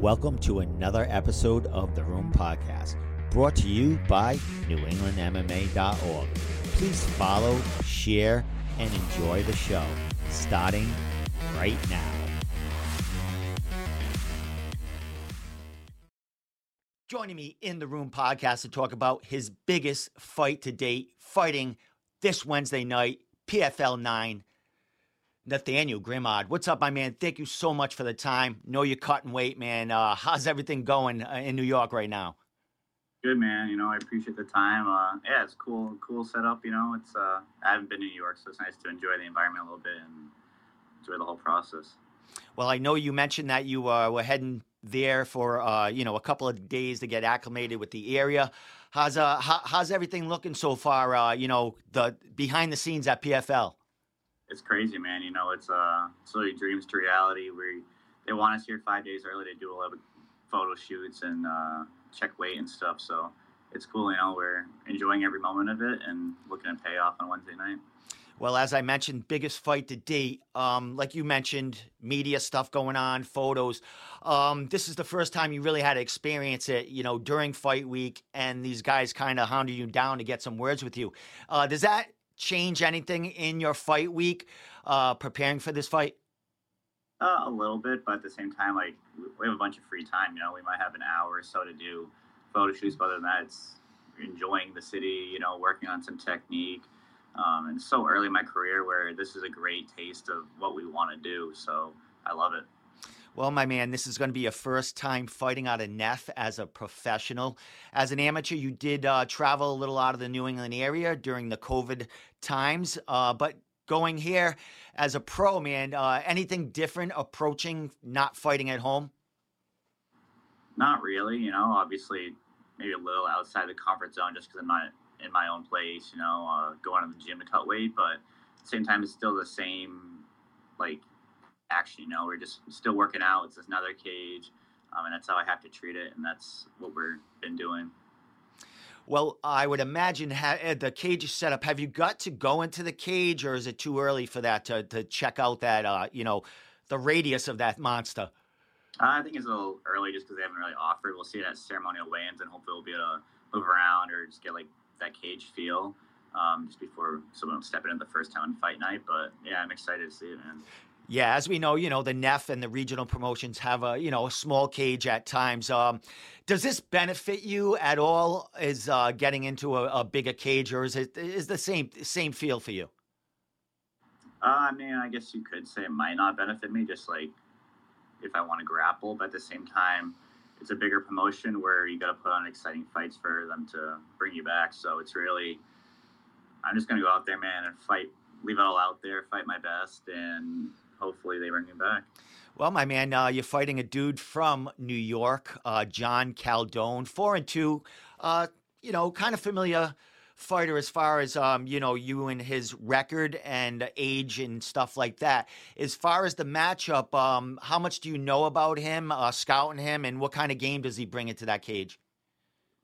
Welcome to another episode of the Room Podcast, brought to you by NewEnglandMMA.org. Please follow, share, and enjoy the show, starting right now. Joining me in the Room Podcast to talk about his biggest fight to date, fighting this Wednesday night, PFL 9. Nathaniel Grimard. What's up, my man? Thank you so much for the time. Know you're cutting weight, man. Uh, how's everything going uh, in New York right now? Good, man. You know, I appreciate the time. Uh, yeah, it's cool, cool setup. You know, it's uh, I haven't been to New York, so it's nice to enjoy the environment a little bit and enjoy the whole process. Well, I know you mentioned that you uh, were heading there for uh, you know a couple of days to get acclimated with the area. How's uh how, how's everything looking so far? Uh, you know the behind the scenes at PFL it's crazy, man. You know, it's uh, slowly dreams to reality. We they want us here five days early to do a lot of photo shoots and uh, check weight and stuff. So it's cool. You know, we're enjoying every moment of it and looking to pay off on Wednesday night. Well, as I mentioned, biggest fight to date. Um, like you mentioned, media stuff going on, photos. Um, this is the first time you really had to experience it, you know, during fight week, and these guys kind of hounded you down to get some words with you. Uh, does that change anything in your fight week uh, preparing for this fight? Uh, a little bit, but at the same time, like we have a bunch of free time. You know, we might have an hour or so to do photo shoots. But other than that, it's enjoying the city. You know, working on some technique. Um, and so early in my career, where this is a great taste of what we want to do. So I love it. Well, my man, this is going to be your first time fighting out of Neff as a professional. As an amateur, you did uh, travel a little out of the New England area during the COVID times, uh, but going here as a pro, man, uh, anything different approaching not fighting at home? Not really. You know, obviously, maybe a little outside the comfort zone just because I'm not in my own place, you know, uh, going to the gym to cut weight, but at the same time, it's still the same, like, action. You know, we're just still working out. It's another cage, um, and that's how I have to treat it, and that's what we're been doing. Well, I would imagine ha- eh, the cage is set up. Have you got to go into the cage, or is it too early for that to, to check out that uh, you know the radius of that monster? Uh, I think it's a little early just because they haven't really offered. We'll see it at ceremonial weigh-ins, and hopefully we'll be able to move around or just get like that cage feel um, just before someone stepping in the first time on fight night. But yeah, I'm excited to see it, man. Yeah, as we know, you know the NEF and the regional promotions have a you know a small cage at times. Um, does this benefit you at all? Is uh, getting into a, a, bigger cage, or is it is the same same feel for you? Uh, I mean, I guess you could say it might not benefit me, just like if I want to grapple, but at the same time, it's a bigger promotion where you got to put on exciting fights for them to bring you back. So it's really, I'm just gonna go out there, man, and fight, leave it all out there, fight my best, and hopefully they bring him back. Well, my man, uh, you're fighting a dude from New York, uh, John Caldone, four and two. Uh, you know, kind of familiar fighter as far as um, you know you and his record and age and stuff like that. As far as the matchup, um, how much do you know about him, uh, scouting him, and what kind of game does he bring into that cage?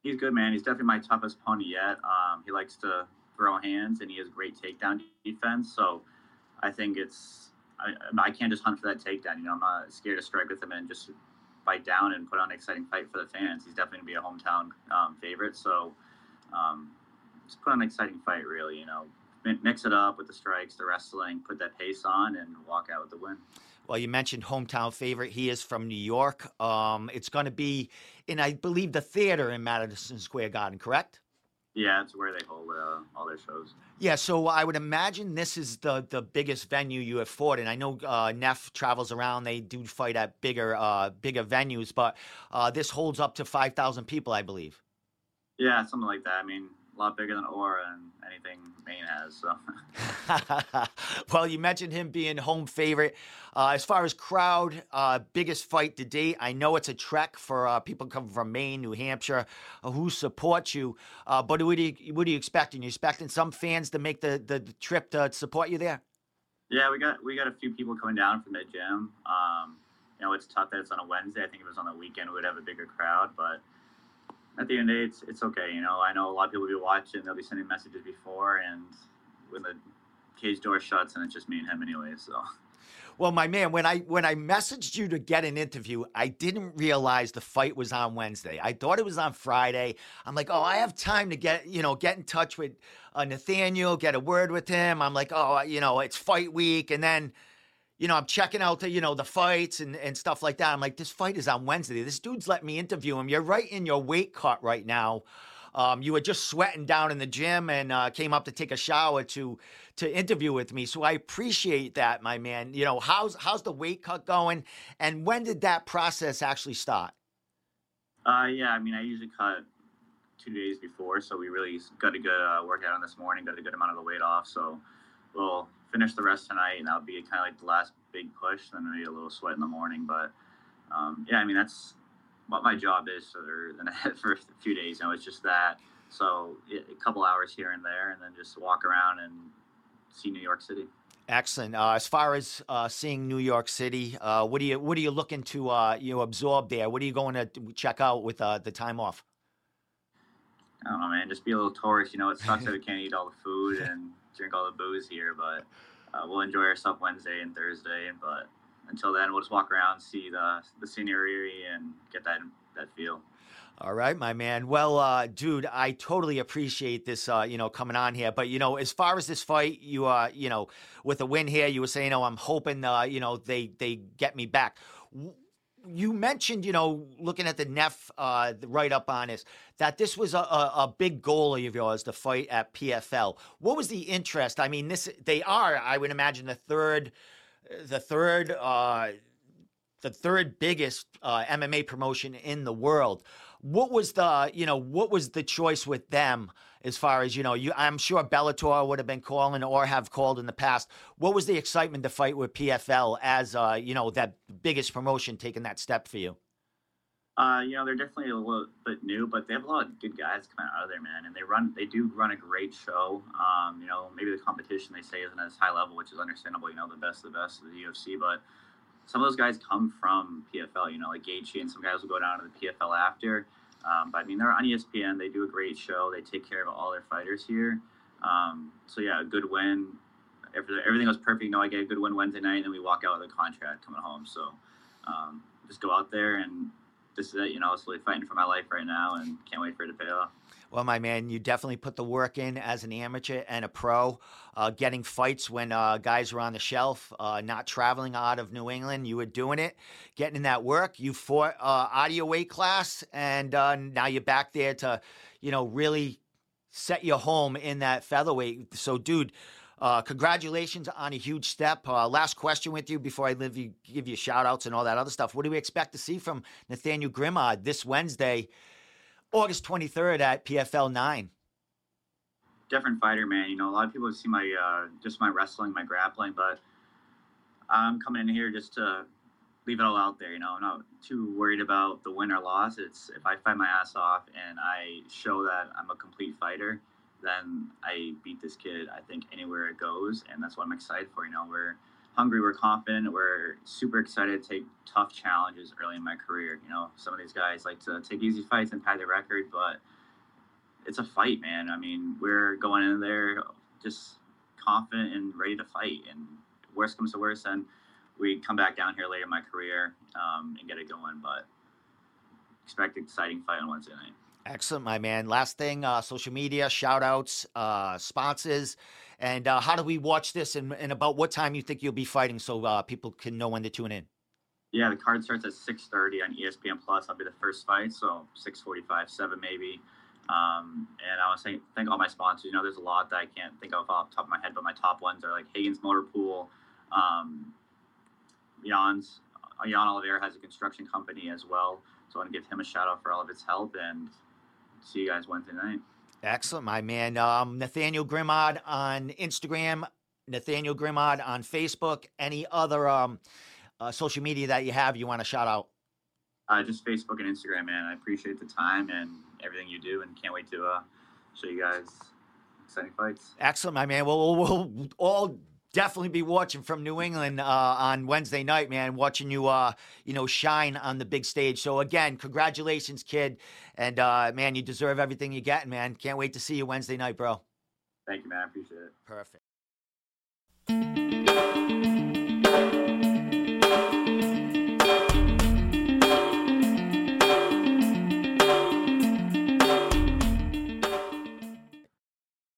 He's good, man. He's definitely my toughest pony yet. Um, he likes to throw hands, and he has great takedown defense. So I think it's I, I can't just hunt for that takedown. You know, I'm not scared to strike with him and just fight down and put on an exciting fight for the fans. He's definitely gonna be a hometown um, favorite. So um, just put on an exciting fight, really. You know, mix it up with the strikes, the wrestling, put that pace on, and walk out with the win. Well, you mentioned hometown favorite. He is from New York. Um, it's going to be in, I believe, the theater in Madison Square Garden, correct? Yeah, it's where they hold uh, all their shows. Yeah, so I would imagine this is the the biggest venue you have fought in. I know uh, Neff travels around; they do fight at bigger uh, bigger venues, but uh, this holds up to five thousand people, I believe. Yeah, something like that. I mean, a lot bigger than Aura and anything Maine has. So. well, you mentioned him being home favorite. Uh, as far as crowd, uh, biggest fight to date. I know it's a trek for uh, people coming from Maine, New Hampshire, uh, who support you. Uh, but what are you what are you expecting? You expecting some fans to make the, the, the, trip to support you there? Yeah, we got we got a few people coming down from the gym. Um, you know, it's tough that it's on a Wednesday. I think if it was on the weekend, we would have a bigger crowd, but at the end of the day, it's, it's okay. You know, I know a lot of people will be watching. They'll be sending messages before, and when the cage door shuts, and it's just me and him anyway. So. Well, my man, when I when I messaged you to get an interview, I didn't realize the fight was on Wednesday. I thought it was on Friday. I'm like, oh, I have time to get you know get in touch with uh, Nathaniel, get a word with him. I'm like, oh, you know, it's fight week, and then you know, I'm checking out the, you know, the fights and, and stuff like that. I'm like, this fight is on Wednesday. This dude's letting me interview him. You're right in your weight cut right now. Um, you were just sweating down in the gym and uh, came up to take a shower to to interview with me. So I appreciate that, my man. You know, how's how's the weight cut going, and when did that process actually start? Uh, yeah, I mean, I usually cut two days before, so we really got a good uh, workout on this morning, got a good amount of the weight off. So we'll finish the rest tonight, and that'll be kind of like the last big push. Then maybe a little sweat in the morning, but um, yeah, I mean that's what my job is for the for a few days. You know, it's just that. So a couple hours here and there, and then just walk around and see New York City. Excellent. Uh, as far as uh, seeing New York City, uh, what are you what are you looking to uh, you know, absorb there? What are you going to check out with uh, the time off? I don't know, man. Just be a little tourist. You know, it sucks that we can't eat all the food and drink all the booze here, but uh, we'll enjoy ourselves Wednesday and Thursday. But until then, we'll just walk around, see the the scenery, and get that that feel. All right, my man. Well, uh, dude, I totally appreciate this, uh, you know, coming on here. But you know, as far as this fight, you, uh, you know, with a win here, you were saying, oh, I'm hoping, uh, you know, they they get me back. You mentioned, you know, looking at the Neff uh, write up on this, that this was a, a, a, big goal of yours, the fight at PFL. What was the interest? I mean, this they are, I would imagine, the third the third uh, the third biggest uh, MMA promotion in the world. What was the you know what was the choice with them as far as you know? You I'm sure Bellator would have been calling or have called in the past. What was the excitement to fight with PFL as uh, you know that biggest promotion taking that step for you? Uh, you know, they're definitely a little bit new, but they have a lot of good guys coming out of there, man. And they run, they do run a great show. Um, you know, maybe the competition they say isn't as high level, which is understandable. You know, the best of the best of the UFC, but some of those guys come from PFL. You know, like Gaethje and some guys will go down to the PFL after. Um, but I mean, they're on ESPN. They do a great show. They take care of all their fighters here. Um, so yeah, a good win. Everything was perfect. You know, I get a good win Wednesday night, and then we walk out with a contract coming home. So um, just go out there and this is it. You know, I was really fighting for my life right now, and can't wait for it to pay off. Well, my man, you definitely put the work in as an amateur and a pro, uh, getting fights when uh, guys were on the shelf, uh, not traveling out of New England. You were doing it, getting in that work. You fought uh, out of your weight class, and uh, now you're back there to, you know, really set your home in that featherweight. So, dude, uh, congratulations on a huge step. Uh, last question with you before I leave you, give you shout outs and all that other stuff. What do we expect to see from Nathaniel Grimard this Wednesday, August 23rd at PFL 9? Different fighter, man. You know, a lot of people see my uh, just my wrestling, my grappling, but I'm coming in here just to leave it all out there. You know, I'm not too worried about the win or loss. It's if I fight my ass off and I show that I'm a complete fighter then I beat this kid, I think, anywhere it goes. And that's what I'm excited for. You know, we're hungry, we're confident, we're super excited to take tough challenges early in my career. You know, some of these guys like to take easy fights and pad their record, but it's a fight, man. I mean, we're going in there just confident and ready to fight. And worst comes to worst, then we come back down here later in my career um, and get it going. But expect an exciting fight on Wednesday night. Excellent, my man. Last thing, uh, social media, shout outs, uh, sponsors, and uh, how do we watch this and, and, about what time you think you'll be fighting so uh, people can know when to tune in? Yeah, the card starts at 6.30 on ESPN Plus. I'll be the first fight, so 6.45, 7 maybe. Um, and I want to thank all my sponsors. You know, there's a lot that I can't think of off the top of my head, but my top ones are like Hagen's Motor Pool, um, Jan's, Jan Oliveira has a construction company as well. So I want to give him a shout out for all of his help and see you guys Wednesday night. Excellent, my man. Um, Nathaniel Grimard on Instagram, Nathaniel Grimard on Facebook. Any other um, uh, social media that you have you want to shout out? Uh, just Facebook and Instagram, man. I appreciate the time and everything you do, and can't wait to uh, show you guys exciting fights. Excellent, my man. Well, we'll, we'll all definitely be watching from New England uh, on Wednesday night, man. Watching you, uh, you know, shine on the big stage. So again, congratulations, kid, and uh, man, you deserve everything you're getting, man. Can't wait to see you Wednesday night, bro. Thank you, man. I appreciate it. Perfect.